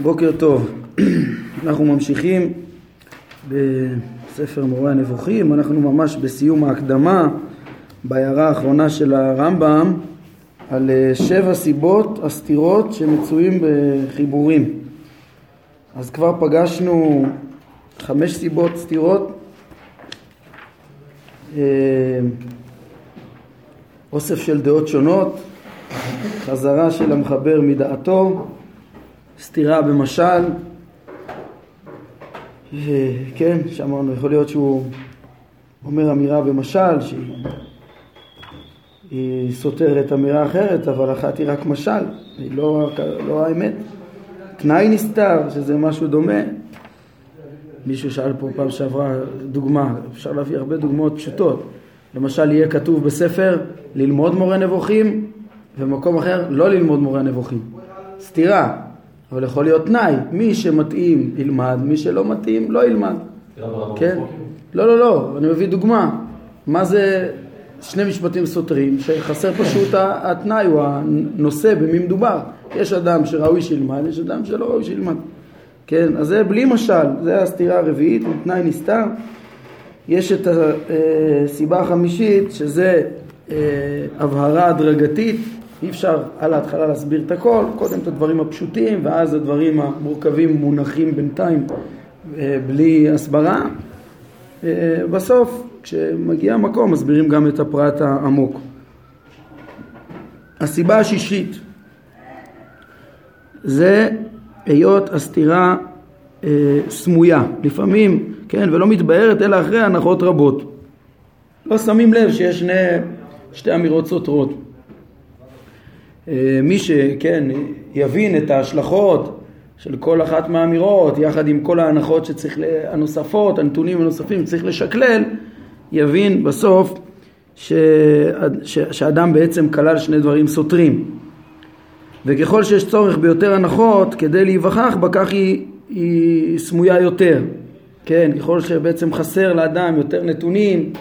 בוקר טוב, אנחנו ממשיכים בספר מורה הנבוכים, אנחנו ממש בסיום ההקדמה בהערה האחרונה של הרמב"ם על אה, שבע סיבות הסתירות שמצויים בחיבורים. אז כבר פגשנו חמש סיבות סתירות, אה, אוסף של דעות שונות, חזרה של המחבר מדעתו, סתירה במשל, כן, שאמרנו, יכול להיות שהוא אומר אמירה במשל שהיא סותרת אמירה אחרת, אבל אחת היא רק משל, היא לא, לא האמת. תנאי נסתר, שזה משהו דומה. מישהו שאל פה פעם שעברה דוגמה, אפשר להביא הרבה דוגמאות פשוטות. למשל יהיה כתוב בספר ללמוד מורה נבוכים ובמקום אחר לא ללמוד מורה נבוכים. סתירה. אבל יכול להיות תנאי, מי שמתאים ילמד, מי שלא מתאים לא ילמד. כן? לא, לא, לא, אני מביא דוגמה. מה זה שני משפטים סותרים, שחסר פשוט התנאי או הנושא במי מדובר. יש אדם שראוי שילמד, יש אדם שלא ראוי שילמד. כן, אז זה בלי משל, זה הסתירה הרביעית, תנאי נסתר. יש את הסיבה החמישית, שזה אה, הבהרה הדרגתית, אי אפשר על ההתחלה להסביר את הכל, קודם את הדברים הפשוטים ואז הדברים המורכבים מונחים בינתיים אה, בלי הסברה. אה, בסוף כשמגיע המקום מסבירים גם את הפרט העמוק. הסיבה השישית זה היות הסתירה אה, סמויה, לפעמים, כן, ולא מתבהרת אלא אחרי הנחות רבות. לא שמים לב שיש שני, שתי אמירות סותרות. אה, מי שכן יבין את ההשלכות של כל אחת מהאמירות יחד עם כל ההנחות שצריך, הנוספות, הנתונים הנוספים שצריך לשקלל, יבין בסוף ש... ש... שאדם בעצם כלל שני דברים סותרים. וככל שיש צורך ביותר הנחות כדי להיווכח בה כך היא, היא סמויה יותר. כן, ככל שבעצם חסר לאדם יותר נתונים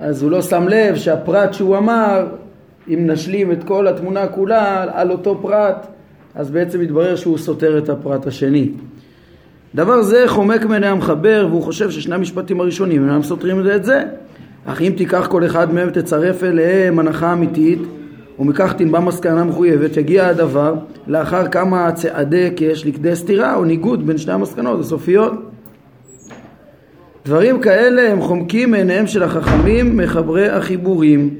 אז הוא לא שם לב שהפרט שהוא אמר אם נשלים את כל התמונה כולה על אותו פרט, אז בעצם מתברר שהוא סותר את הפרט השני. דבר זה חומק מעיני המחבר והוא חושב ששני המשפטים הראשונים אינם סותרים את זה. אך אם תיקח כל אחד מהם תצרף אליהם הנחה אמיתית ומכך תנבע מסקנה מחויבת יגיע הדבר לאחר כמה צעדי קש לכדי סתירה או ניגוד בין שני המסקנות הסופיות. דברים כאלה הם חומקים מעיניהם של החכמים מחברי החיבורים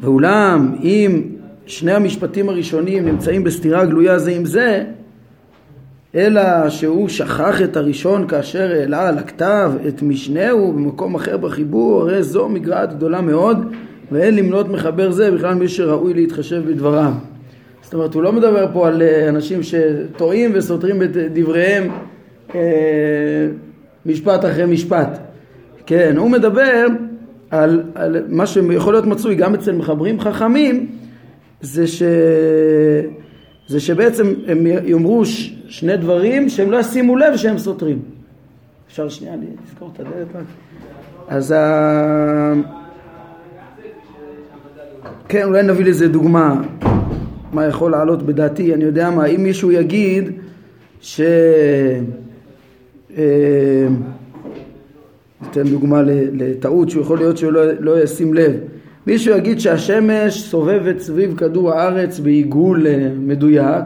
ואולם אם שני המשפטים הראשונים נמצאים בסתירה גלויה זה עם זה אלא שהוא שכח את הראשון כאשר העלה על הכתב את משנהו במקום אחר בחיבור הרי זו מגרעת גדולה מאוד ואין למנות מחבר זה בכלל מי שראוי להתחשב בדבריו זאת אומרת הוא לא מדבר פה על אה, אנשים שטועים וסותרים את דבריהם אה, משפט אחרי משפט כן הוא מדבר על, על מה שיכול להיות מצוי גם אצל מחברים חכמים זה, ש, זה שבעצם הם יאמרו ש, שני דברים שהם לא ישימו לב שהם סותרים. אפשר שנייה לזכור את הדלת? אז ה... כן, אולי נביא לזה דוגמה, מה יכול לעלות בדעתי, אני יודע מה, אם מישהו יגיד ש... אה, ניתן דוגמה לטעות שהוא יכול להיות שהוא לא, לא ישים לב. מישהו יגיד שהשמש סובבת סביב כדור הארץ בעיגול אה, מדויק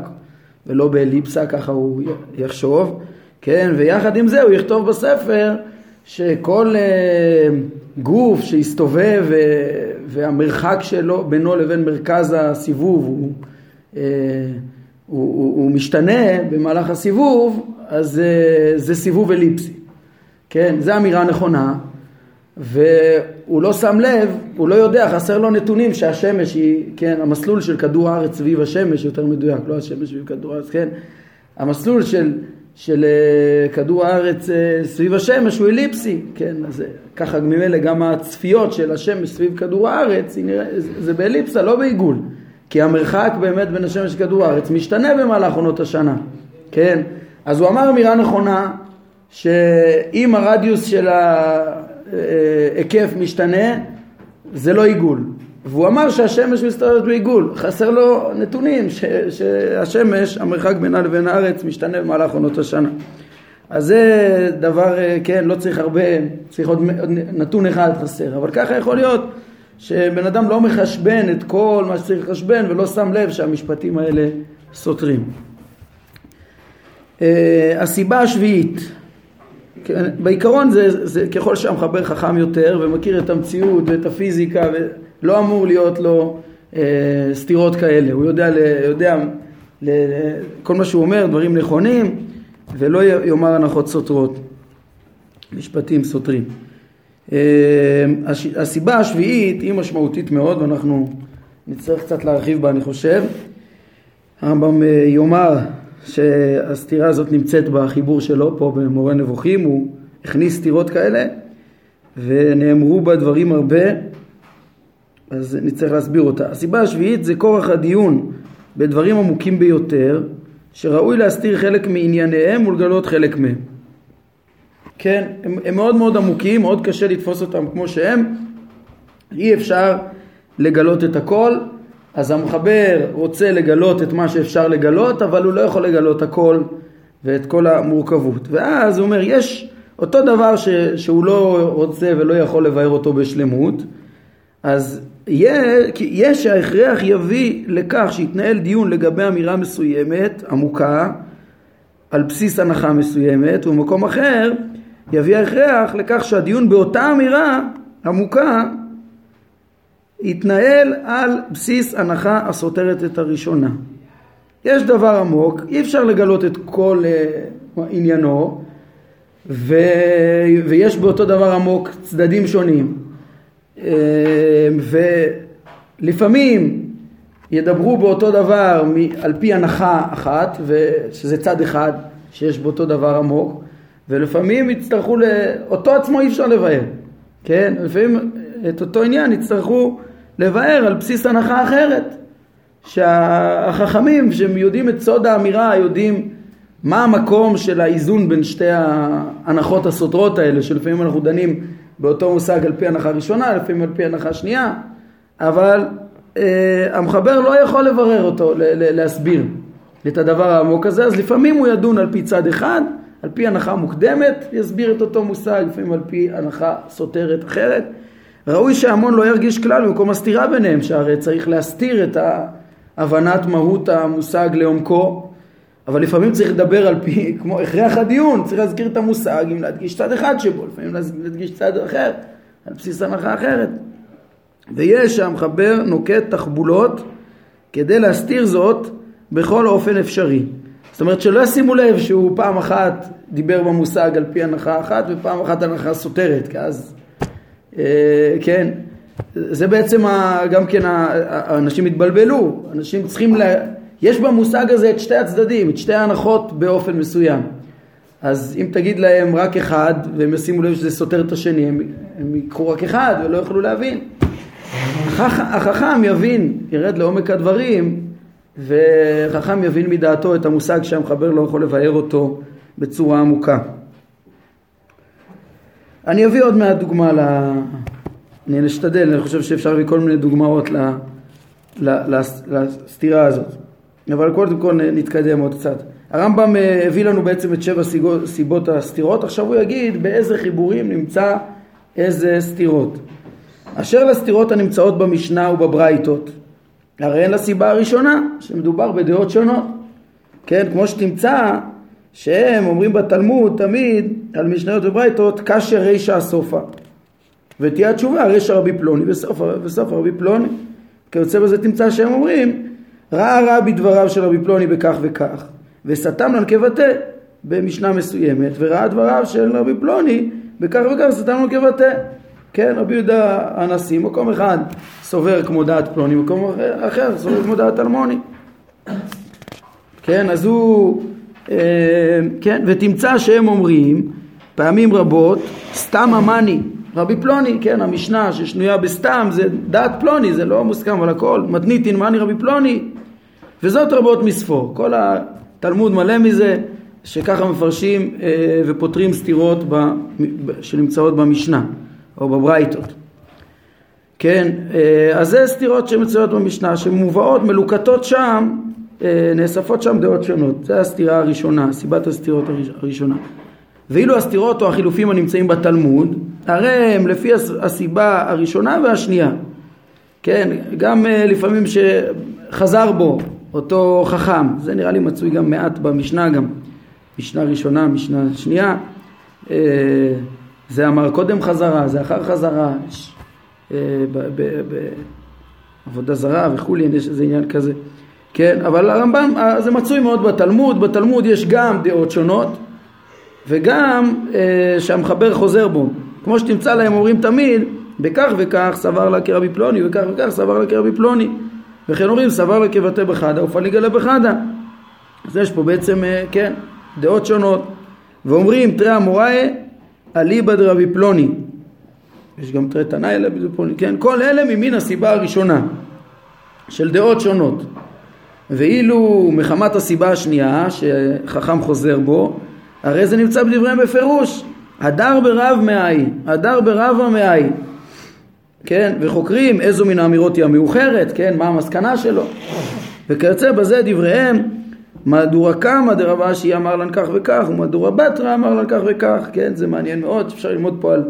ולא באליפסה, ככה הוא יחשוב, כן, ויחד עם זה הוא יכתוב בספר שכל uh, גוף שיסתובב uh, והמרחק שלו בינו לבין מרכז הסיבוב הוא, uh, הוא, הוא, משתנה במהלך הסיבוב, אז uh, זה סיבוב אליפסי. כן, זו אמירה נכונה, והוא לא שם לב, הוא לא יודע, חסר לו נתונים שהשמש היא, כן, המסלול של כדור הארץ סביב השמש יותר מדויק, לא השמש סביב כדור הארץ, כן, המסלול של, של uh, כדור הארץ uh, סביב השמש הוא אליפסי, כן, אז uh, ככה ממילא גם הצפיות של השמש סביב כדור הארץ, נראה, זה באליפסה, לא בעיגול, כי המרחק באמת בין השמש לכדור הארץ משתנה במהלך עונות השנה, כן, אז הוא אמר אמירה נכונה, שאם הרדיוס של ההיקף משתנה, זה לא עיגול. והוא אמר שהשמש מסתובבת בעיגול, חסר לו נתונים ש, שהשמש, המרחק בינה לבין הארץ משתנה במהלך עונות השנה. אז זה דבר, אה, כן, לא צריך הרבה, צריך עוד, עוד נתון אחד חסר, אבל ככה יכול להיות שבן אדם לא מחשבן את כל מה שצריך לחשבן ולא שם לב שהמשפטים האלה סותרים. אה, הסיבה השביעית, בעיקרון זה, זה ככל שהמחבר חכם יותר ומכיר את המציאות ואת הפיזיקה ולא אמור להיות לו אה, סתירות כאלה, הוא יודע, יודע ל, כל מה שהוא אומר דברים נכונים ולא יאמר הנחות סותרות, משפטים סותרים. אה, הסיבה השביעית היא משמעותית מאוד ואנחנו נצטרך קצת להרחיב בה אני חושב. הרמב"ם אה, יאמר שהסתירה הזאת נמצאת בחיבור שלו פה במורה נבוכים, הוא הכניס סתירות כאלה ונאמרו בה דברים הרבה אז נצטרך להסביר אותה. הסיבה השביעית זה כורח הדיון בדברים עמוקים ביותר שראוי להסתיר חלק מענייניהם ולגלות חלק מהם. כן, הם, הם מאוד מאוד עמוקים, מאוד קשה לתפוס אותם כמו שהם, אי אפשר לגלות את הכל, אז המחבר רוצה לגלות את מה שאפשר לגלות, אבל הוא לא יכול לגלות הכל ואת כל המורכבות. ואז הוא אומר, יש אותו דבר ש, שהוא לא רוצה ולא יכול לבאר אותו בשלמות, אז יש שההכרח יביא לכך שיתנהל דיון לגבי אמירה מסוימת, עמוקה, על בסיס הנחה מסוימת, ובמקום אחר יביא ההכרח לכך שהדיון באותה אמירה עמוקה יתנהל על בסיס הנחה הסותרת את הראשונה. יש דבר עמוק, אי אפשר לגלות את כל uh, עניינו ו... ויש באותו דבר עמוק צדדים שונים uh, ולפעמים ידברו באותו דבר על פי הנחה אחת שזה צד אחד שיש באותו דבר עמוק ולפעמים יצטרכו, אותו עצמו אי אפשר לבאר, כן? לפעמים את אותו עניין יצטרכו לבאר על בסיס הנחה אחרת. שהחכמים שהם יודעים את סוד האמירה, יודעים מה המקום של האיזון בין שתי ההנחות הסותרות האלה, שלפעמים אנחנו דנים באותו מושג על פי הנחה ראשונה, לפעמים על פי הנחה שנייה, אבל אה, המחבר לא יכול לברר אותו, להסביר את הדבר העמוק הזה, אז לפעמים הוא ידון על פי צד אחד, על פי הנחה מוקדמת, יסביר את אותו מושג, לפעמים על פי הנחה סותרת אחרת. ראוי שההמון לא ירגיש כלל במקום הסתירה ביניהם, שהרי צריך להסתיר את הבנת מהות המושג לעומקו, אבל לפעמים צריך לדבר על פי, כמו הכרח הדיון, צריך להזכיר את המושג אם להדגיש צד אחד שבו, לפעמים להדגיש צד אחר, על בסיס הנחה אחרת. ויש שהמחבר נוקט תחבולות כדי להסתיר זאת בכל אופן אפשרי. זאת אומרת שלא ישימו לב שהוא פעם אחת דיבר במושג על פי הנחה אחת ופעם אחת הנחה סותרת, כי אז כן, זה בעצם גם כן האנשים התבלבלו, אנשים צריכים, לה... יש במושג הזה את שתי הצדדים, את שתי ההנחות באופן מסוים. אז אם תגיד להם רק אחד והם ישימו לב שזה סותר את השני, הם, הם ייקחו רק אחד ולא יוכלו להבין. החכם יבין, ירד לעומק הדברים וחכם יבין מדעתו את המושג שהמחבר לא יכול לבאר אותו בצורה עמוקה. אני אביא עוד מעט דוגמה, ל... אני אשתדל, אני חושב שאפשר להביא כל מיני דוגמאות ל... ל... לסתירה הזאת. אבל קודם כל נתקדם עוד קצת. הרמב"ם אה, הביא לנו בעצם את שבע סיבות הסתירות, עכשיו הוא יגיד באיזה חיבורים נמצא איזה סתירות. אשר לסתירות הנמצאות במשנה ובברייתות, הרי אין לסיבה הראשונה, שמדובר בדעות שונות. כן, כמו שתמצא שהם אומרים בתלמוד תמיד על משניות וברייתות קשה רישא סופה ותהיה התשובה רישא רבי פלוני וסופה רבי פלוני כיוצא בזה תמצא שהם אומרים ראה רע בדבריו של רבי פלוני בכך וכך וסתם לנו כבטא במשנה מסוימת וראה דבריו של רבי פלוני בכך וכך וסתם לנו כבטא כן רבי יהודה הנשיא מקום אחד סובר כמו דעת פלוני מקום אחר סובר כמו דעת אלמוני. כן אז הוא כן, ותמצא שהם אומרים פעמים רבות סתם המאני רבי פלוני, כן, המשנה ששנויה בסתם זה דעת פלוני, זה לא מוסכם על הכל, מתניתין מאני רבי פלוני וזאת רבות מספור, כל התלמוד מלא מזה שככה מפרשים אה, ופותרים סתירות שנמצאות במשנה או בברייתות. כן, אה, אז זה סתירות שמצויות במשנה, שמובאות, מלוקטות שם, אה, נאספות שם דעות שונות. זו הסתירה הראשונה, סיבת הסתירות הראשונה. ואילו הסתירות או החילופים הנמצאים בתלמוד, הרי הם לפי הסיבה הראשונה והשנייה. כן, גם אה, לפעמים שחזר בו אותו חכם, זה נראה לי מצוי גם מעט במשנה גם, משנה ראשונה, משנה שנייה, זה אמר קודם חזרה, זה אחר חזרה, בעבודה זרה וכולי, יש איזה עניין כזה. כן, אבל הרמב"ם, אה, זה מצוי מאוד בתלמוד, בתלמוד יש גם דעות שונות וגם אה, שהמחבר חוזר בו. כמו שתמצא להם אומרים תמיד, בכך וכך סבר לה כרבי פלוני, וכך וכך סבר לה כרבי פלוני. וכן אומרים סבר לה כבתי בחדה ופליגה לה בחדה. אז יש פה בעצם, אה, כן, דעות שונות. ואומרים תראה המוראי אליבא דרבי פלוני. יש גם תראה תנאי אלה פלוני, כן, כל אלה ממין הסיבה הראשונה של דעות שונות. ואילו מחמת הסיבה השנייה שחכם חוזר בו, הרי זה נמצא בדבריהם בפירוש, הדר ברב מאי, הדר ברבה מאי, כן, וחוקרים איזו מן האמירות היא המאוחרת, כן, מה המסקנה שלו, וכיוצא בזה דבריהם, מהדורה קמא דרב אשי אמר לן כך וכך, ומהדורה בתרא אמר לן כך וכך, כן, זה מעניין מאוד, אפשר ללמוד פה על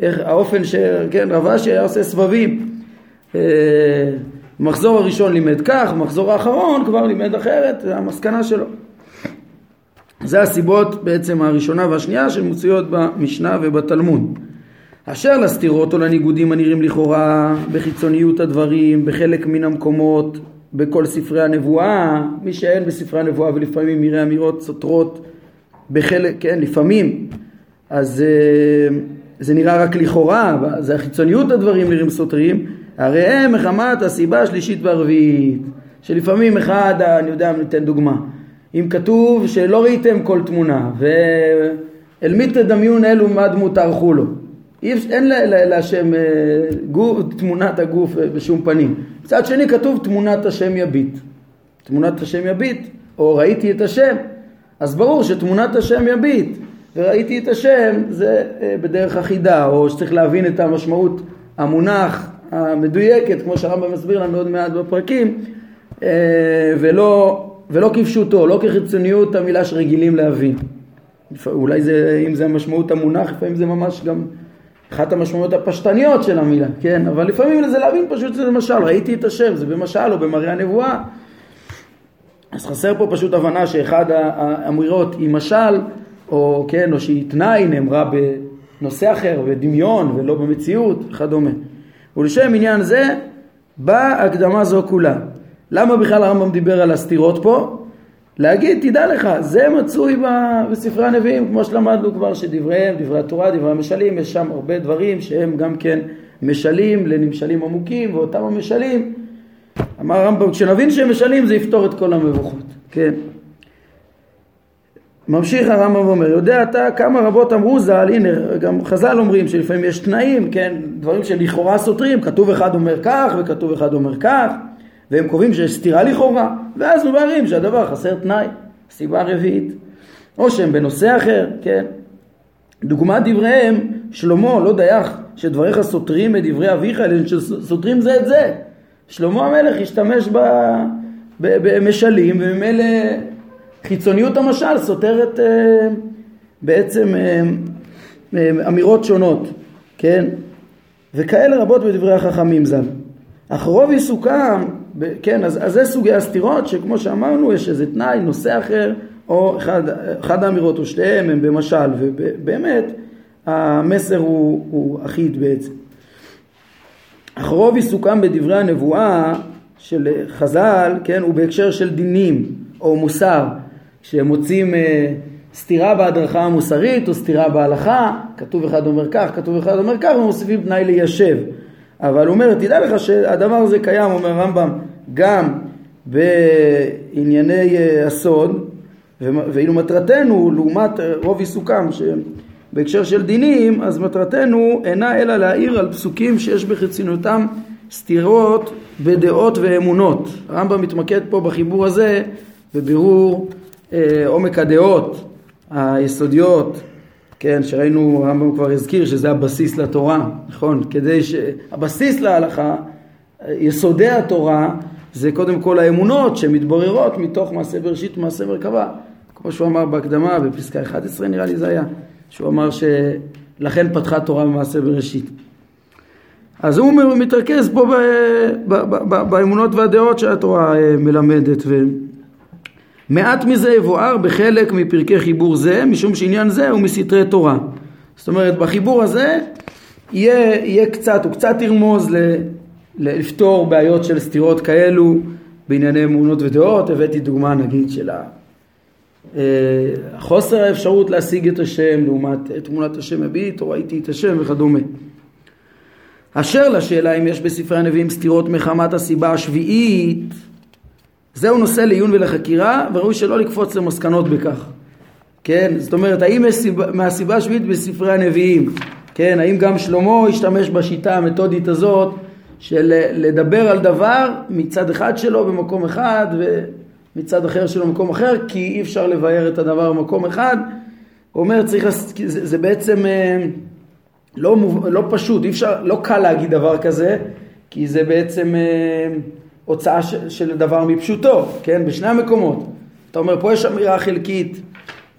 איך האופן שכן, רב אשי עושה סבבים. אה, מחזור הראשון לימד כך, מחזור האחרון כבר לימד אחרת, זה המסקנה שלו. זה הסיבות בעצם הראשונה והשנייה שמוציות במשנה ובתלמוד. אשר לסתירות או לניגודים הנראים לכאורה בחיצוניות הדברים, בחלק מן המקומות, בכל ספרי הנבואה, מי שאין בספרי הנבואה ולפעמים יראה אמירות סותרות בחלק, כן, לפעמים, אז אה, זה נראה רק לכאורה, זה החיצוניות הדברים נראים סותרים, הרי הם מחמת הסיבה השלישית והרביעית, שלפעמים אחד, אני יודע, אני אתן דוגמה, אם כתוב שלא ראיתם כל תמונה, ואל מי תדמיון אלו מה דמות תערכו לו, אין להשם אה, תמונת הגוף בשום פנים. מצד שני כתוב תמונת השם יביט. תמונת השם יביט, או ראיתי את השם, אז ברור שתמונת השם יביט וראיתי את השם זה אה, בדרך אחידה, או שצריך להבין את המשמעות המונח המדויקת, כמו שהרמב"ם מסביר לנו עוד מעט בפרקים, אה, ולא, ולא כפשוטו, לא כחיצוניות המילה שרגילים להבין. אולי זה, אם זה המשמעות המונח, לפעמים זה ממש גם אחת המשמעויות הפשטניות של המילה, כן? אבל לפעמים זה להבין פשוט שזה משל, ראיתי את השם, זה במשל או במראה הנבואה. אז חסר פה פשוט הבנה שאחד האמירות היא משל, או כן, או שהיא תנאי, נאמרה בנושא אחר, בדמיון ולא במציאות, וכדומה. ולשם עניין זה באה הקדמה זו כולה. למה בכלל הרמב"ם דיבר על הסתירות פה? להגיד, תדע לך, זה מצוי בספרי הנביאים, כמו שלמדנו כבר, שדבריהם, דברי התורה, דברי המשלים, יש שם הרבה דברים שהם גם כן משלים לנמשלים עמוקים, ואותם המשלים, אמר הרמב"ם, כשנבין שהם משלים זה יפתור את כל המבוכות, כן. ממשיך הרמב"ם ואומר, יודע אתה כמה רבות אמרו ז"ל, הנה גם חז"ל אומרים שלפעמים יש תנאים, כן, דברים שלכאורה סותרים, כתוב אחד אומר כך וכתוב אחד אומר כך, והם קובעים שיש סתירה לכאורה, ואז מבארים שהדבר חסר תנאי, סיבה רביעית, או שהם בנושא אחר, כן. דוגמת דבריהם, שלמה לא דייך שדבריך סותרים את דברי אביך, אלא שסותרים זה את זה. שלמה המלך השתמש במשלים וממילא חיצוניות המשל סותרת אה, בעצם אה, אה, אמירות שונות, כן? וכאלה רבות בדברי החכמים ז"ל. אך רוב עיסוקם, כן, אז, אז זה סוגי הסתירות שכמו שאמרנו יש איזה תנאי, נושא אחר, או אחד, אחד האמירות או שתיהם הם במשל, ובאמת המסר הוא, הוא אחיד בעצם. אך רוב עיסוקם בדברי הנבואה של חז"ל, כן, הוא בהקשר של דינים או מוסר, שהם מוצאים אה, סתירה בהדרכה המוסרית או סתירה בהלכה, כתוב אחד אומר כך, כתוב אחד אומר כך, ומוסיפים תנאי ליישב. אבל הוא אומר, תדע לך שהדבר הזה קיים, אומר הרמב"ם, גם בענייני אה, הסוד, ואילו מטרתנו, לעומת אה, רוב עיסוקם, שבהקשר של דינים, אז מטרתנו אינה אלא להעיר על פסוקים שיש בחצינותם סתירות בדעות ואמונות. הרמב"ם מתמקד פה בחיבור הזה בבירור אה, עומק הדעות היסודיות כן, שראינו, הרמב"ם כבר הזכיר שזה הבסיס לתורה, נכון? כדי ש... הבסיס להלכה, יסודי התורה, זה קודם כל האמונות שמתבררות מתוך מעשה בראשית ומעשה מרכבה. כמו שהוא אמר בהקדמה, בפסקה 11 נראה לי זה היה, שהוא אמר שלכן פתחה תורה במעשה בראשית. אז הוא מתרכז פה באמונות והדעות שהתורה אה, מלמדת. מעט מזה יבואר בחלק מפרקי חיבור זה, משום שעניין זה הוא מסתרי תורה. זאת אומרת, בחיבור הזה יהיה, יהיה קצת, הוא קצת ירמוז ל, לפתור בעיות של סתירות כאלו בענייני אמונות ודעות. הבאתי דוגמה נגיד של אה, חוסר האפשרות להשיג את השם לעומת תמונת השם הביט או ראיתי את השם וכדומה. אשר לשאלה אם יש בספרי הנביאים סתירות מחמת הסיבה השביעית זהו נושא לעיון ולחקירה וראוי שלא לקפוץ למסקנות בכך. כן, זאת אומרת האם יש סיבה, מהסיבה השביעית בספרי הנביאים, כן, האם גם שלמה השתמש בשיטה המתודית הזאת של לדבר על דבר מצד אחד שלו במקום אחד ומצד אחר שלו במקום אחר כי אי אפשר לבאר את הדבר במקום אחד הוא אומר צריך, זה, זה בעצם אה, לא, לא פשוט, אי אפשר, לא קל להגיד דבר כזה כי זה בעצם אה, הוצאה של, של דבר מפשוטו, כן? בשני המקומות. אתה אומר, פה יש אמירה חלקית,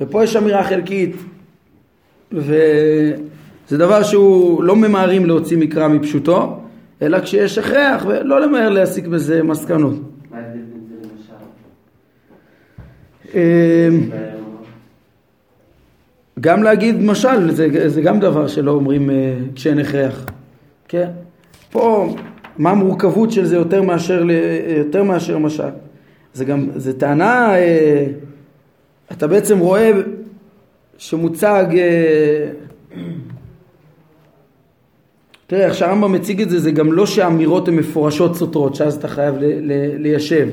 ופה יש אמירה חלקית, וזה דבר שהוא לא ממהרים להוציא מקרא מפשוטו, אלא כשיש הכרח, ולא למהר להסיק בזה מסקנות. מה ההבדל בין זה למשל? אמ, גם להגיד משל, זה, זה גם דבר שלא אומרים אה, כשאין הכרח, כן? פה מה המורכבות של זה יותר מאשר, יותר מאשר משל. זה גם, זה טענה, אה, אתה בעצם רואה שמוצג, אה, תראה, איך שהרמב"ם מציג את זה, זה גם לא שהאמירות הן מפורשות סותרות, שאז אתה חייב ל, ל, ליישב,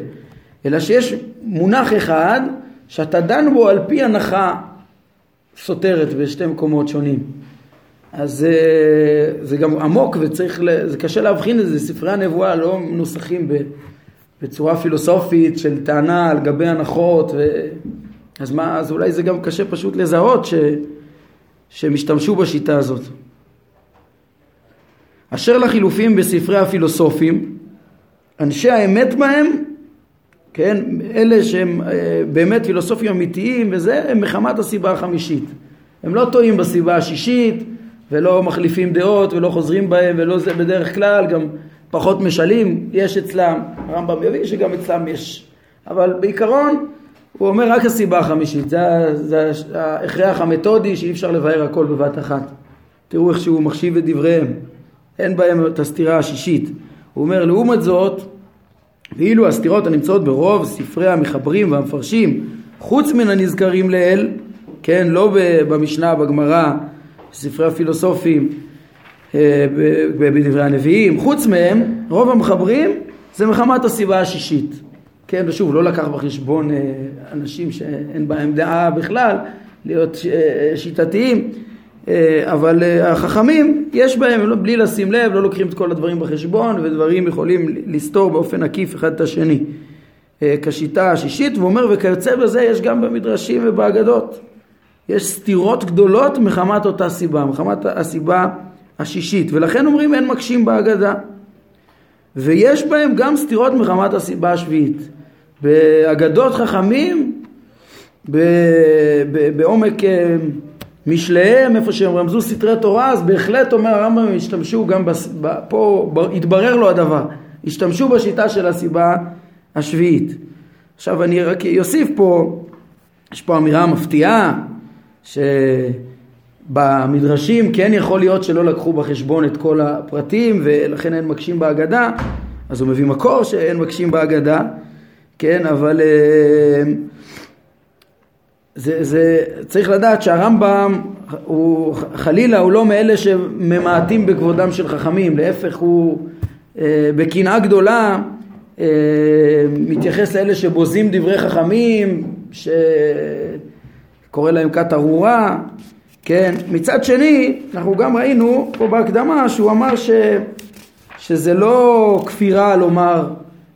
אלא שיש מונח אחד שאתה דן בו על פי הנחה סותרת בשתי מקומות שונים. אז זה, אה, זה גם עמוק וצריך, זה קשה להבחין את זה, ספרי הנבואה לא מנוסחים בצורה פילוסופית של טענה על גבי הנחות, ו... אז, מה, אז אולי זה גם קשה פשוט לזהות ש... שהם השתמשו בשיטה הזאת. אשר לחילופים בספרי הפילוסופים, אנשי האמת בהם, כן, אלה שהם אה, באמת פילוסופים אמיתיים וזה, מחמת הסיבה החמישית. הם לא טועים בסיבה השישית, ולא מחליפים דעות ולא חוזרים בהם ולא זה בדרך כלל, גם פחות משלים, יש אצלם, הרמב"ם יביא שגם אצלם יש, אבל בעיקרון הוא אומר רק הסיבה החמישית, זה, זה ההכרח המתודי שאי אפשר לבאר הכל בבת אחת. תראו איך שהוא מחשיב את דבריהם, אין בהם את הסתירה השישית. הוא אומר לעומת זאת, ואילו הסתירות הנמצאות ברוב ספרי המחברים והמפרשים, חוץ מן הנזכרים לעיל, כן, לא במשנה, בגמרא, בספרי הפילוסופים, אה, בדברי הנביאים, חוץ מהם, רוב המחברים זה מחמת הסיבה השישית. כן, ושוב, לא לקח בחשבון אה, אנשים שאין בהם דעה בכלל, להיות אה, שיטתיים, אבל החכמים, יש בהם, לא, בלי לשים לב, לא לוקחים את כל הדברים בחשבון, ודברים יכולים לסתור באופן עקיף אחד את השני. כשיטה השישית, והוא אומר, וכיוצא בזה יש גם במדרשים ובאגדות. יש סתירות גדולות מחמת אותה סיבה, מחמת הסיבה השישית, ולכן אומרים אין מקשים בהגדה. ויש בהם גם סתירות מחמת הסיבה השביעית. באגדות חכמים, בעומק אה, משליהם, איפה שהם רמזו סתרי תורה, אז בהחלט אומר הרמב"ם, השתמשו גם, בס... פה התברר לו הדבר, השתמשו בשיטה של הסיבה השביעית. עכשיו אני רק אוסיף פה, יש פה אמירה מפתיעה, שבמדרשים כן יכול להיות שלא לקחו בחשבון את כל הפרטים ולכן אין מקשים בהגדה, אז הוא מביא מקור שאין מקשים בהגדה, כן, אבל אה, זה, זה, צריך לדעת שהרמב"ם הוא חלילה הוא לא מאלה שממעטים בכבודם של חכמים, להפך הוא אה, בקנאה גדולה אה, מתייחס לאלה שבוזים דברי חכמים, ש... קורא להם כת ארורה, כן? מצד שני, אנחנו גם ראינו פה בהקדמה שהוא אמר ש, שזה לא כפירה לומר,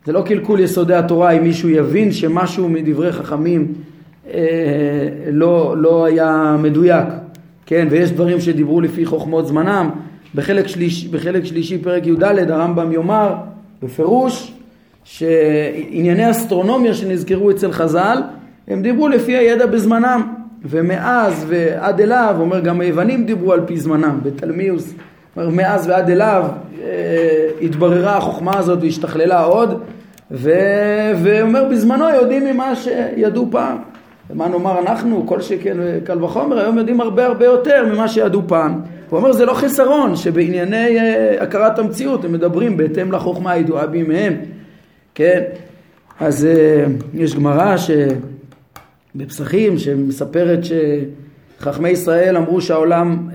זה לא קלקול יסודי התורה אם מישהו יבין שמשהו מדברי חכמים אה, לא, לא היה מדויק, כן, ויש דברים שדיברו לפי חוכמות זמנם. בחלק, שליש, בחלק שלישי פרק י"ד הרמב"ם יאמר בפירוש שענייני אסטרונומיה שנזכרו אצל חז"ל הם דיברו לפי הידע בזמנם ומאז ועד אליו, אומר גם היוונים דיברו על פי זמנם בתלמיוס, אומר מאז ועד אליו אה, התבררה החוכמה הזאת והשתכללה עוד ואומר בזמנו יודעים ממה שידעו פעם ומה נאמר אנחנו, כל שכן קל וחומר, היום יודעים הרבה הרבה יותר ממה שידעו פעם. הוא אומר זה לא חסרון, שבענייני uh, הכרת המציאות הם מדברים בהתאם לחוכמה הידועה בימיהם, כן? אז uh, יש גמרא שבפסחים שמספרת שחכמי ישראל אמרו שהעולם uh,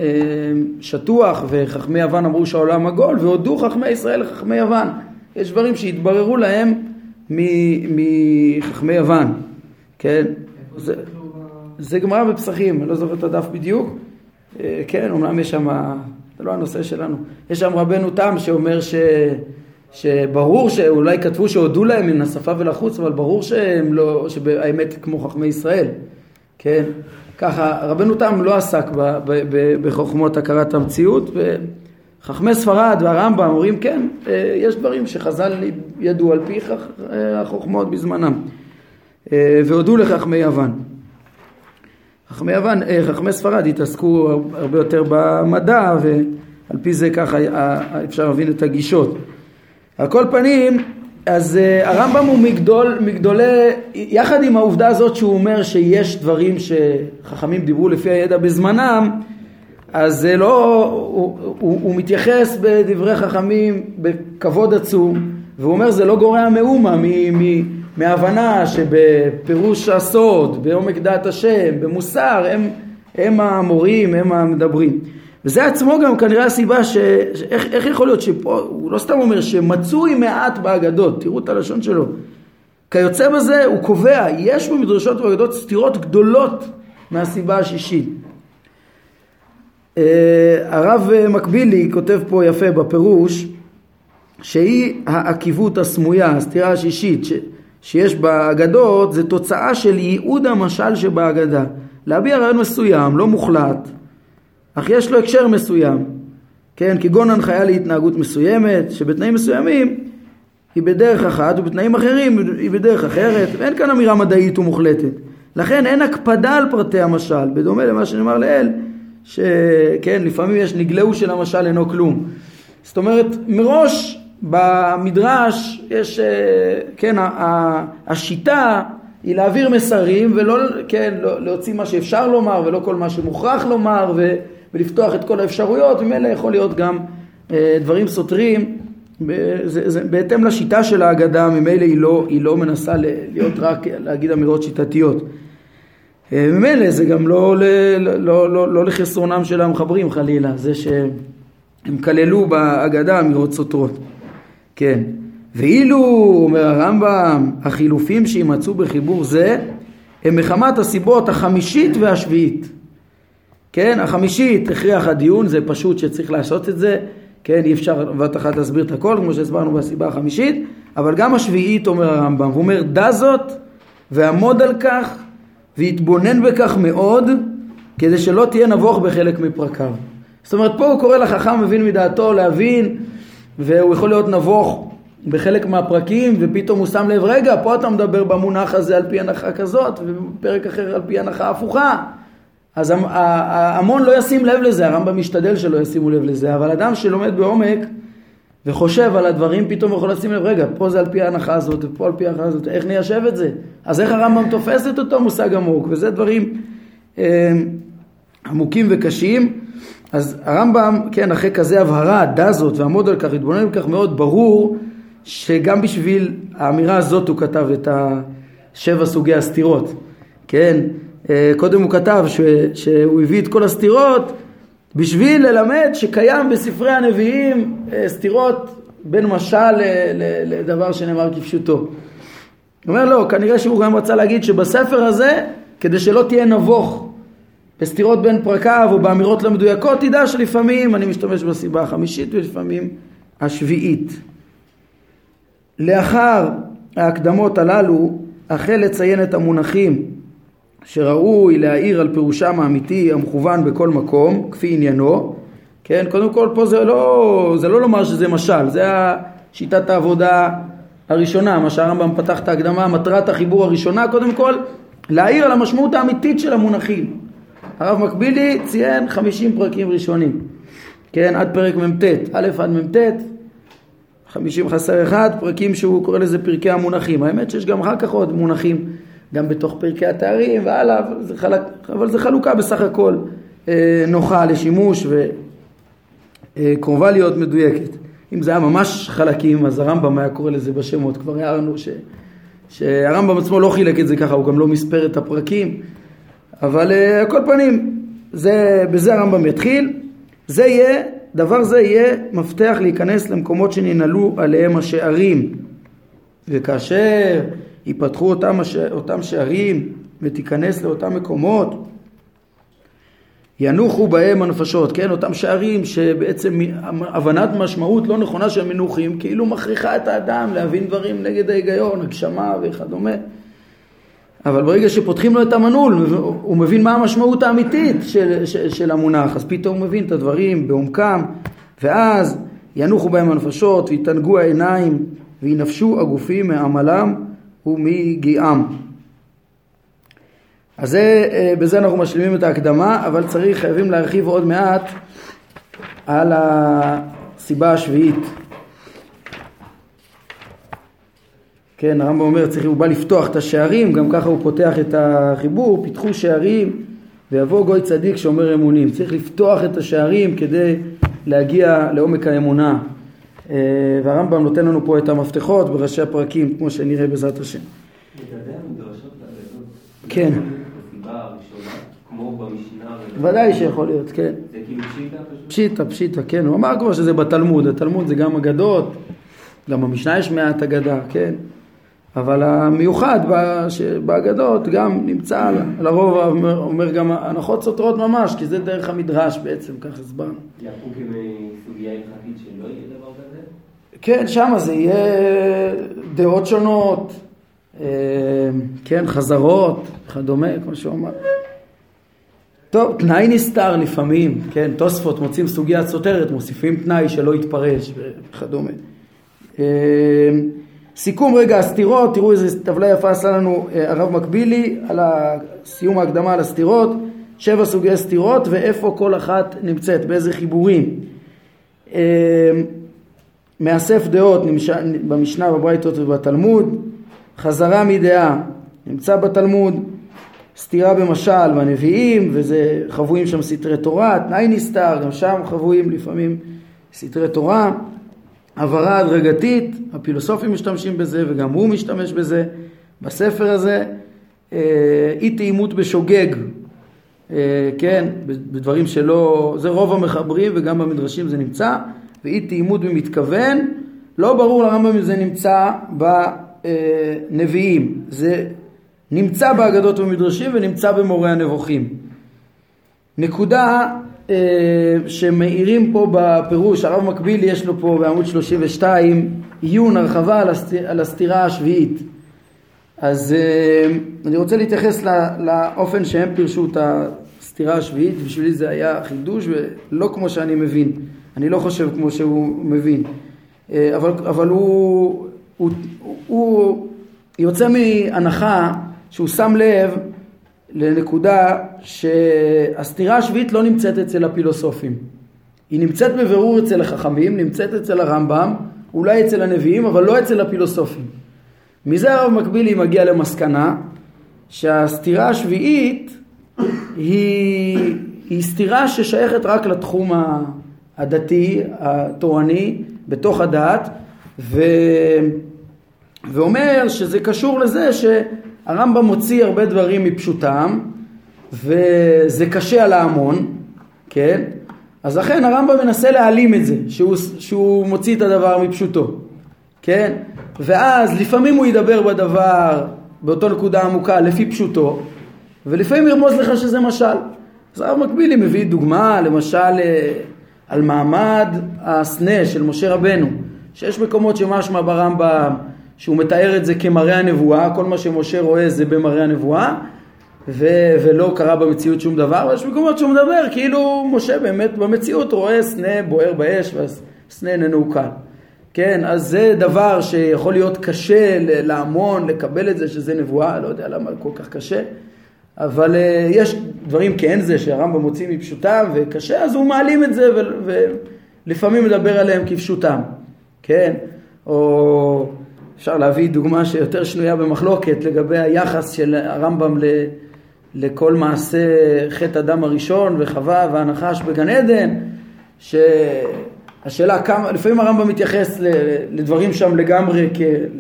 שטוח וחכמי יוון אמרו שהעולם עגול והודו חכמי ישראל לחכמי יוון. יש דברים שהתבררו להם מחכמי יוון, כן? זה, זה גמרא בפסחים, אני לא זוכר את הדף בדיוק. אה, כן, אומנם יש שם, זה לא הנושא שלנו. יש שם רבנו תם שאומר ש, שברור שאולי כתבו שהודו להם מן השפה ולחוץ, אבל ברור שהם לא, שהאמת כמו חכמי ישראל. כן, ככה, רבנו תם לא עסק ב, ב, ב, בחוכמות הכרת המציאות, וחכמי ספרד והרמב"ם אומרים כן, אה, יש דברים שחז"ל ידעו על פי אה, החוכמות בזמנם. אה, והודו לחכמי יוון. חכמי יוון, חכמי ספרד התעסקו הרבה יותר במדע ועל פי זה ככה אפשר להבין את הגישות. על כל פנים, אז הרמב"ם הוא מגדול, מגדולי, יחד עם העובדה הזאת שהוא אומר שיש דברים שחכמים דיברו לפי הידע בזמנם, אז זה לא, הוא, הוא, הוא מתייחס בדברי חכמים בכבוד עצום, והוא אומר זה לא גורע מאומה מ... מ מהבנה שבפירוש הסוד, בעומק דעת השם, במוסר, הם, הם המורים, הם המדברים. וזה עצמו גם כנראה הסיבה ש... איך, איך יכול להיות שפה, הוא לא סתם אומר שמצוי מעט באגדות, תראו את הלשון שלו. כיוצא בזה הוא קובע, יש במדרשות ובאגדות סתירות גדולות מהסיבה השישית. אה, הרב מקבילי כותב פה יפה בפירוש שהיא העקיבות הסמויה, הסתירה השישית, ש... שיש באגדות זה תוצאה של ייעוד המשל שבאגדה. להביע רעיון מסוים, לא מוחלט, אך יש לו הקשר מסוים, כן, כגון הנחיה להתנהגות מסוימת, שבתנאים מסוימים היא בדרך אחת ובתנאים אחרים היא בדרך אחרת, ואין כאן אמירה מדעית ומוחלטת. לכן אין הקפדה על פרטי המשל, בדומה למה שנאמר לעיל, שכן, לפעמים יש נגלהו של המשל אינו כלום. זאת אומרת, מראש במדרש יש, אה, כן, השיטה היא להעביר מסרים ולא, כן, לא, להוציא מה שאפשר לומר ולא כל מה שמוכרח לומר ו, ולפתוח את כל האפשרויות, ממילא יכול להיות גם אה, דברים סותרים, זה, זה, בהתאם לשיטה של ההגדה, ממילא היא לא, היא לא מנסה להיות רק להגיד אמירות שיטתיות. אה, ממילא זה גם לא, לא, לא, לא, לא לחסרונם של המחברים חלילה, זה שהם כללו בהגדה אמירות סותרות. כן. ואילו, אומר הרמב"ם, החילופים שימצאו בחיבור זה הם מחמת הסיבות החמישית והשביעית. כן, החמישית הכריח הדיון, זה פשוט שצריך לעשות את זה, כן, אי אפשר בבת אחת להסביר את הכל, כמו שהסברנו בסיבה החמישית, אבל גם השביעית אומר הרמב"ם, הוא אומר דע זאת ועמוד על כך והתבונן בכך מאוד, כדי שלא תהיה נבוך בחלק מפרקיו. זאת אומרת, פה הוא קורא לחכם מבין מדעתו להבין והוא יכול להיות נבוך בחלק מהפרקים ופתאום הוא שם לב רגע פה אתה מדבר במונח הזה על פי הנחה כזאת ובפרק אחר על פי הנחה הפוכה אז ההמון לא ישים לב לזה, הרמב"ם משתדל שלא ישימו לב לזה, אבל אדם שלומד בעומק וחושב על הדברים פתאום יכול לשים לב, רגע, פה זה על פי ההנחה הזאת ופה על פי ההנחה הזאת, איך ניישב את זה? אז איך הרמב"ם תופס את אותו מושג עמוק? וזה דברים אה, עמוקים וקשים. אז הרמב"ם, כן, אחרי כזה הבהרה, דע זאת ועמוד על כך, התבונן בכך מאוד ברור שגם בשביל האמירה הזאת הוא כתב את השבע סוגי הסתירות, כן? אה, קודם הוא כתב ש, שהוא הביא את כל הסתירות בשביל ללמד שקיים בספרי הנביאים אה, סתירות בין משל לדבר שנאמר כפשוטו. הוא אומר לא, כנראה שהוא גם רצה להגיד שבספר הזה, כדי שלא תהיה נבוך בסתירות בין פרקיו או באמירות לא מדויקות, תדע שלפעמים אני משתמש בסיבה החמישית ולפעמים השביעית. לאחר ההקדמות הללו החל לציין את המונחים שראוי להעיר על פירושם האמיתי המכוון בכל מקום, כפי עניינו, כן, קודם כל פה זה לא, זה לא לומר שזה משל, זה שיטת העבודה הראשונה, מה שהרמב"ם פתח את ההקדמה, מטרת החיבור הראשונה, קודם כל להעיר על המשמעות האמיתית של המונחים. הרב מקבילי ציין 50 פרקים ראשונים, כן, עד פרק מ"ט, א' עד מ"ט, 50 חסר אחד, פרקים שהוא קורא לזה פרקי המונחים. האמת שיש גם אחר כך עוד מונחים, גם בתוך פרקי התארים והלאה, אבל זה, חלוקה בסך הכל אה, נוחה לשימוש וקרובה אה, להיות מדויקת. אם זה היה ממש חלקים, אז הרמב"ם היה קורא לזה בשמות, כבר הערנו ש... שהרמב"ם עצמו לא חילק את זה ככה, הוא גם לא מספר את הפרקים, אבל uh, על כל פנים, זה, בזה הרמב"ם יתחיל, זה יהיה, דבר זה יהיה מפתח להיכנס למקומות שננעלו עליהם השערים, וכאשר ייפתחו אותם, הש... אותם שערים ותיכנס לאותם מקומות, ינוחו בהם הנפשות, כן, אותם שערים שבעצם הבנת משמעות לא נכונה של מנוחים כאילו מכריחה את האדם להבין דברים נגד ההיגיון, הגשמה וכדומה. אבל ברגע שפותחים לו את המנעול הוא מבין מה המשמעות האמיתית של, של, של המונח אז פתאום הוא מבין את הדברים בעומקם ואז ינוחו בהם הנפשות ויתענגו העיניים וינפשו הגופים מעמלם ומגיעם אז זה, אה, בזה אנחנו משלימים את ההקדמה, אבל צריך, חייבים להרחיב עוד מעט על הסיבה השביעית. כן, הרמב"ם אומר, צריך, הוא בא לפתוח את השערים, גם ככה הוא פותח את החיבור, פיתחו שערים ויבוא גוי צדיק שאומר אמונים. צריך לפתוח את השערים כדי להגיע לעומק האמונה. אה, והרמב"ם נותן לנו פה את המפתחות בראשי הפרקים, כמו שנראה בעזרת השם. כן. ודאי שיכול להיות, כן. זה כאילו פשיטה פשוט? פשיטה, פשיטה, כן. הוא אמר כבר שזה בתלמוד, התלמוד זה גם אגדות, גם במשנה יש מעט אגדה, כן. אבל המיוחד באגדות גם נמצא, לרוב אומר, אומר גם הנחות סותרות ממש, כי זה דרך המדרש בעצם, כך הסברנו. יהפכו כסוגיה הלכתית שלא יהיה? כן, שם זה יהיה דעות שונות, אה, כן, חזרות, וכדומה, כמו שהוא אמר. טוב, תנאי נסתר לפעמים, כן, תוספות מוצאים סוגיה סותרת, מוסיפים תנאי שלא יתפרש וכדומה. אה, סיכום רגע הסתירות, תראו איזה טבלה יפה עשה לנו אה, הרב מקבילי על סיום ההקדמה על הסתירות, שבע סוגי סתירות ואיפה כל אחת נמצאת, באיזה חיבורים. מאסף דעות במשנה, בברייתות ובתלמוד, חזרה מדעה נמצא בתלמוד, סתירה במשל בנביאים, וזה חבויים שם סתרי תורה, תנאי נסתר, גם שם חבויים לפעמים סתרי תורה, הבהרה הדרגתית, הפילוסופים משתמשים בזה וגם הוא משתמש בזה בספר הזה, אה, אי תאימות בשוגג, אה, כן, בדברים שלא, זה רוב המחברים וגם במדרשים זה נמצא, ואי תאימות במתכוון, לא ברור לרמב"ם אם זה נמצא בנביאים, זה נמצא באגדות ומדרשים ונמצא במורה הנבוכים. נקודה אה, שמאירים פה בפירוש, הרב מקביל יש לו פה בעמוד 32 עיון הרחבה על, הסתיר, על הסתירה השביעית. אז אה, אני רוצה להתייחס לא, לאופן שהם פירשו את הסתירה השביעית, בשבילי זה היה חידוש ולא כמו שאני מבין, אני לא חושב כמו שהוא מבין, אה, אבל, אבל הוא, הוא, הוא יוצא מהנחה שהוא שם לב לנקודה שהסתירה השביעית לא נמצאת אצל הפילוסופים. היא נמצאת בבירור אצל החכמים, נמצאת אצל הרמב"ם, אולי אצל הנביאים, אבל לא אצל הפילוסופים. מזה הרב מקבילי מגיע למסקנה שהסתירה השביעית היא, היא סתירה ששייכת רק לתחום הדתי, התורני, בתוך הדת, ו... ואומר שזה קשור לזה ש... הרמב"ם מוציא הרבה דברים מפשוטם וזה קשה על ההמון, כן? אז לכן הרמב"ם מנסה להעלים את זה, שהוא, שהוא מוציא את הדבר מפשוטו, כן? ואז לפעמים הוא ידבר בדבר באותו נקודה עמוקה לפי פשוטו, ולפעמים ירמוז לך שזה משל. אז הרב מקבילי מביא דוגמה, למשל אה, על מעמד הסנה של משה רבנו, שיש מקומות שמשמע ברמב"ם שהוא מתאר את זה כמראה הנבואה, כל מה שמשה רואה זה במראה הנבואה, ו- ולא קרה במציאות שום דבר, ויש מקומות שהוא מדבר כאילו משה באמת במציאות רואה סנה בוער באש והסנה איננו קל. כן, אז זה דבר שיכול להיות קשה להמון, לקבל את זה שזה נבואה, לא יודע למה כל כך קשה, אבל uh, יש דברים כאין זה שהרמב"ם מוציא מפשוטם וקשה, אז הוא מעלים את זה ולפעמים מדבר עליהם כפשוטם, כן? או אפשר להביא דוגמה שיותר שנויה במחלוקת לגבי היחס של הרמב"ם ל... לכל מעשה חטא אדם הראשון וחווה והנחש בגן עדן, שהשאלה כמה, לפעמים הרמב"ם מתייחס לדברים שם לגמרי,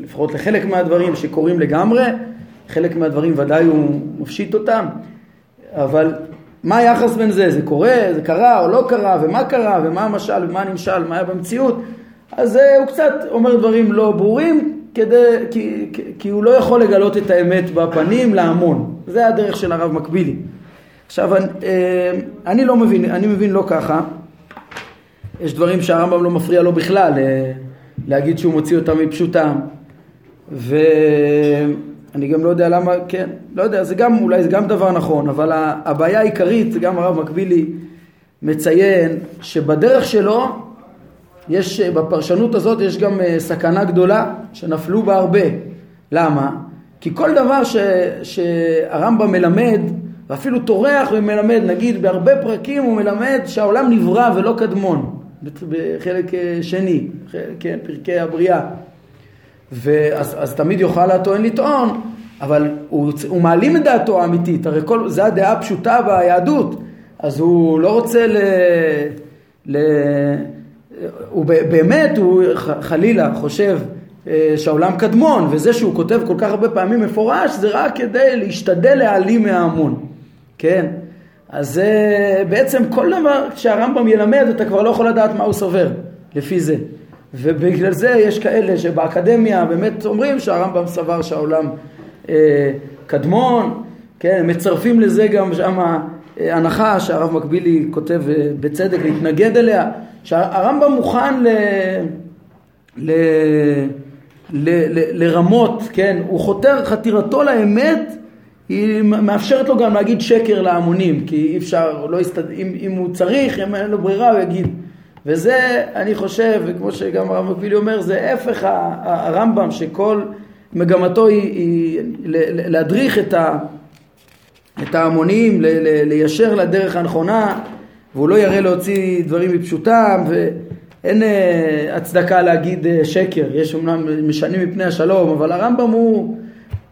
לפחות לחלק מהדברים שקורים לגמרי, חלק מהדברים ודאי הוא מפשיט אותם, אבל מה היחס בין זה? זה קורה, זה קרה או לא קרה, ומה קרה, ומה המשל, ומה הנמשל, מה היה במציאות, אז הוא קצת אומר דברים לא ברורים, כדי, כי, כי הוא לא יכול לגלות את האמת בפנים להמון. זה הדרך של הרב מקבילי. עכשיו, אני, אה, אני לא מבין, אני מבין לא ככה. יש דברים שהרמב"ם לא מפריע לו בכלל אה, להגיד שהוא מוציא אותם מפשוטם. ואני גם לא יודע למה, כן, לא יודע, זה גם, אולי זה גם דבר נכון, אבל הבעיה העיקרית, גם הרב מקבילי מציין שבדרך שלו יש, בפרשנות הזאת יש גם אה, סכנה גדולה שנפלו בה הרבה. למה? כי כל דבר ש, שהרמב"ם מלמד, ואפילו טורח ומלמד, נגיד בהרבה פרקים הוא מלמד שהעולם נברא ולא קדמון, בחלק אה, שני, כן, פרקי הבריאה. ואז אז תמיד יוכל הטוען לטעון, אבל הוא, הוא מעלים את דעתו האמיתית, הרי כל, זה הדעה הפשוטה ביהדות, אז הוא לא רוצה ל... ל הוא באמת, הוא חלילה חושב אה, שהעולם קדמון, וזה שהוא כותב כל כך הרבה פעמים מפורש, זה רק כדי להשתדל להעלים מההמון, כן? אז זה בעצם כל דבר שהרמב"ם ילמד, אתה כבר לא יכול לדעת מה הוא סובר, לפי זה. ובגלל זה יש כאלה שבאקדמיה באמת אומרים שהרמב"ם סבר שהעולם אה, קדמון, כן, מצרפים לזה גם שמה אה, הנחה שהרב מקבילי כותב אה, בצדק להתנגד אליה, שהרמב"ם מוכן ל... ל... ל... ל... לרמות, כן, הוא חותר חתירתו לאמת היא מאפשרת לו גם להגיד שקר להמונים, כי אי אפשר, לא יסתד... אם, אם הוא צריך, אם אין לו ברירה, הוא יגיד. וזה, אני חושב, וכמו שגם הרב מקבילי אומר, זה הפך הרמב"ם, שכל מגמתו היא, היא להדריך את, ה, את ההמונים, ל, ל, ליישר לדרך הנכונה, והוא לא יראה להוציא דברים מפשוטם, ואין אה, הצדקה להגיד אה, שקר, יש אמנם משנים מפני השלום, אבל הרמב"ם הוא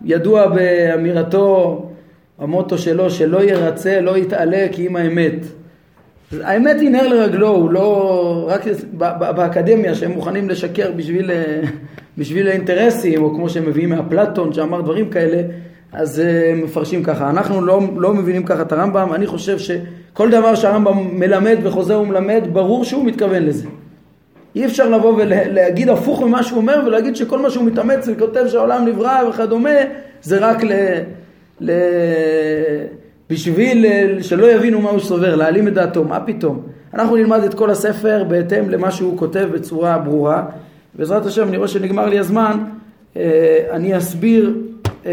ידוע באמירתו, המוטו שלו, שלא ירצה, לא יתעלה כי אם האמת. האמת היא נר לרגלו, הוא לא... רק באקדמיה שהם מוכנים לשקר בשביל, אה, בשביל האינטרסים, או כמו שהם מביאים מאפלטון שאמר דברים כאלה, אז הם מפרשים ככה. אנחנו לא, לא מבינים ככה את הרמב"ם, אני חושב ש... כל דבר שהרמב"ם מלמד וחוזר ומלמד, ברור שהוא מתכוון לזה. אי אפשר לבוא ולהגיד הפוך ממה שהוא אומר ולהגיד שכל מה שהוא מתאמץ וכותב שהעולם נברא וכדומה זה רק ל... ל... בשביל שלא יבינו מה הוא סובר, להעלים את דעתו, מה פתאום? אנחנו נלמד את כל הספר בהתאם למה שהוא כותב בצורה ברורה. בעזרת השם, אני רואה שנגמר לי הזמן, אה, אני אסביר אה,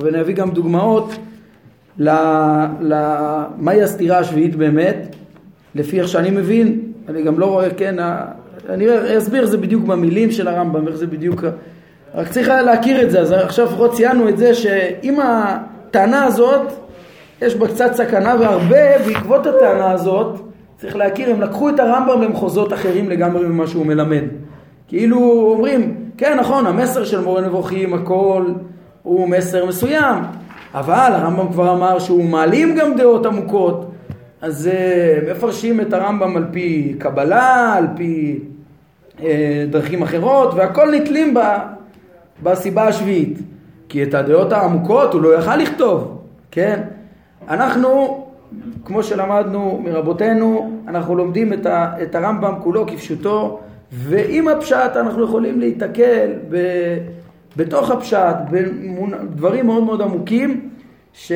ונביא גם דוגמאות למהי הסתירה השביעית באמת, לפי איך שאני מבין, אני גם לא רואה, כן, אני אסביר זה בדיוק במילים של הרמב"ם, איך זה בדיוק, רק צריך להכיר את זה, אז עכשיו לפחות ציינו את זה שאם הטענה הזאת, יש בה קצת סכנה והרבה בעקבות הטענה הזאת, צריך להכיר, הם לקחו את הרמב"ם למחוזות אחרים לגמרי ממה שהוא מלמד. כאילו אומרים, כן נכון, המסר של מורה נבוכים, הכל הוא מסר מסוים, אבל הרמב"ם כבר אמר שהוא מעלים גם דעות עמוקות, אז uh, מפרשים את הרמב"ם על פי קבלה, על פי uh, דרכים אחרות, והכל נתלים ב, בסיבה השביעית. כי את הדעות העמוקות הוא לא יכל לכתוב, כן? אנחנו, כמו שלמדנו מרבותינו, אנחנו לומדים את, ה, את הרמב"ם כולו כפשוטו, ועם הפשט אנחנו יכולים להיתקל ב... בתוך הפשט, בדברים מאוד מאוד עמוקים, ש...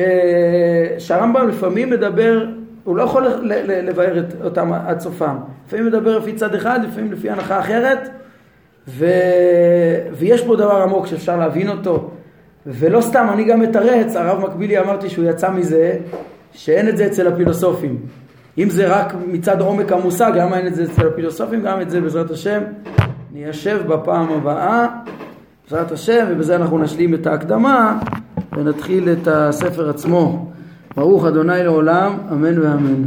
שהרמב"ם לפעמים מדבר, הוא לא יכול לבאר אותם עד סופם. לפעמים מדבר לפי צד אחד, לפעמים לפי הנחה אחרת, ו... ויש פה דבר עמוק שאפשר להבין אותו. ולא סתם, אני גם מתרץ, הרב מקבילי אמרתי שהוא יצא מזה, שאין את זה אצל הפילוסופים. אם זה רק מצד עומק המושג, למה אין את זה אצל הפילוסופים? גם את זה בעזרת השם ניישב בפעם הבאה, בעזרת השם, ובזה אנחנו נשלים את ההקדמה ונתחיל את הספר עצמו. ברוך אדוני לעולם, אמן ואמן.